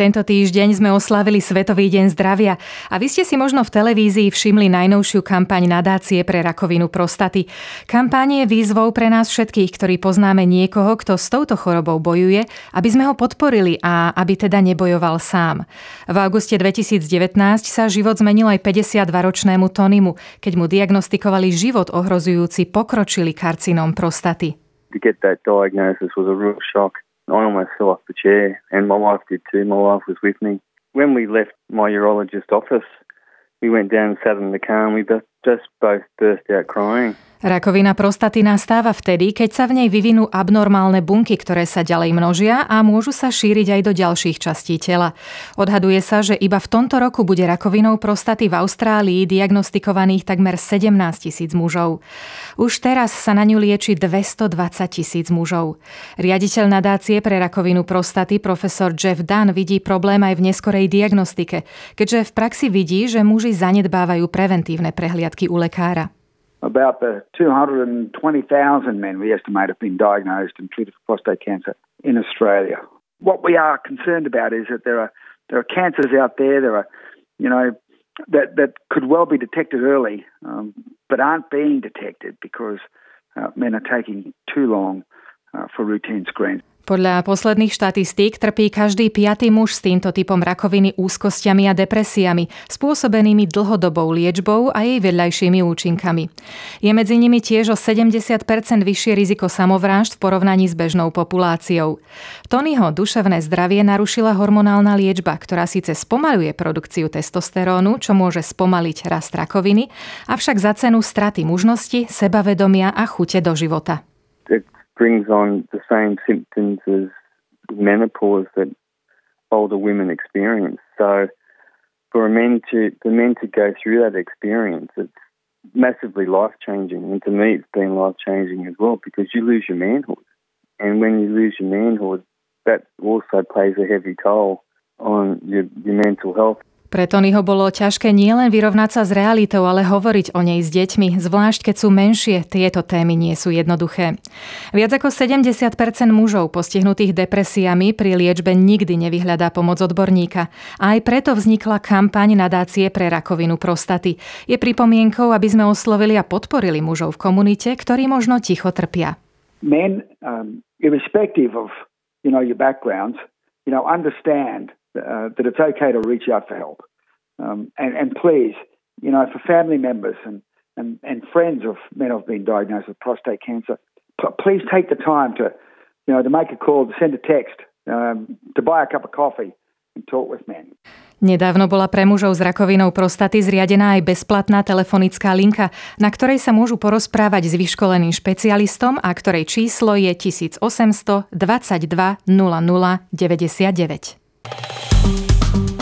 Tento týždeň sme oslavili Svetový deň zdravia a vy ste si možno v televízii všimli najnovšiu kampaň nadácie pre rakovinu prostaty. Kampaň je výzvou pre nás všetkých, ktorí poznáme niekoho, kto s touto chorobou bojuje, aby sme ho podporili a aby teda nebojoval sám. V auguste 2019 sa život zmenil aj 52-ročnému Tonimu, keď mu diagnostikovali život ohrozujúci pokročilý karcinom prostaty. To get that diagnosis was a real shock. I almost fell off the chair, and my wife did too. My wife was with me. When we left my urologist office, we went down and sat in the car, and we both. Rakovina prostaty nastáva vtedy, keď sa v nej vyvinú abnormálne bunky, ktoré sa ďalej množia a môžu sa šíriť aj do ďalších častí tela. Odhaduje sa, že iba v tomto roku bude rakovinou prostaty v Austrálii diagnostikovaných takmer 17 tisíc mužov. Už teraz sa na ňu lieči 220 tisíc mužov. Riaditeľ nadácie pre rakovinu prostaty profesor Jeff Dunn vidí problém aj v neskorej diagnostike, keďže v praxi vidí, že muži zanedbávajú preventívne prehliadky u lekára. About the 220,000 men we estimate have been diagnosed and treated for prostate cancer in Australia. What we are concerned about is that there are there are cancers out there. There are, you know, that that could well be detected early, um, but aren't being detected because uh, men are taking too long uh, for routine screens. Podľa posledných štatistík trpí každý piatý muž s týmto typom rakoviny úzkostiami a depresiami, spôsobenými dlhodobou liečbou a jej vedľajšími účinkami. Je medzi nimi tiež o 70% vyššie riziko samovrážd v porovnaní s bežnou populáciou. Tonyho duševné zdravie narušila hormonálna liečba, ktorá síce spomaluje produkciu testosterónu, čo môže spomaliť rast rakoviny, avšak za cenu straty mužnosti, sebavedomia a chute do života. Brings on the same symptoms as menopause that older women experience. So for a men to for men to go through that experience, it's massively life changing. And to me, it's been life changing as well because you lose your manhood, and when you lose your manhood, that also plays a heavy toll on your, your mental health. Pre Tonyho bolo ťažké nielen vyrovnať sa s realitou, ale hovoriť o nej s deťmi, zvlášť keď sú menšie, tieto témy nie sú jednoduché. Viac ako 70% mužov postihnutých depresiami pri liečbe nikdy nevyhľadá pomoc odborníka. A aj preto vznikla kampaň nadácie pre rakovinu prostaty. Je pripomienkou, aby sme oslovili a podporili mužov v komunite, ktorí možno ticho trpia. Men, um, irrespective of you know, your backgrounds, you know, understand uh, that it's okay to reach out for help. Um, and, and please, you know, for family members and, and, and friends of men who've been diagnosed with prostate cancer, p- please take the time to, you know, to make a call, to send a text, um, to buy a cup of coffee and talk with men. Nedávno bola pre mužov s rakovinou prostaty zriadená aj bezplatná telefonická linka, na ktorej sa môžu porozprávať s vyškoleným špecialistom a ktorej číslo je 1800 22 00 99.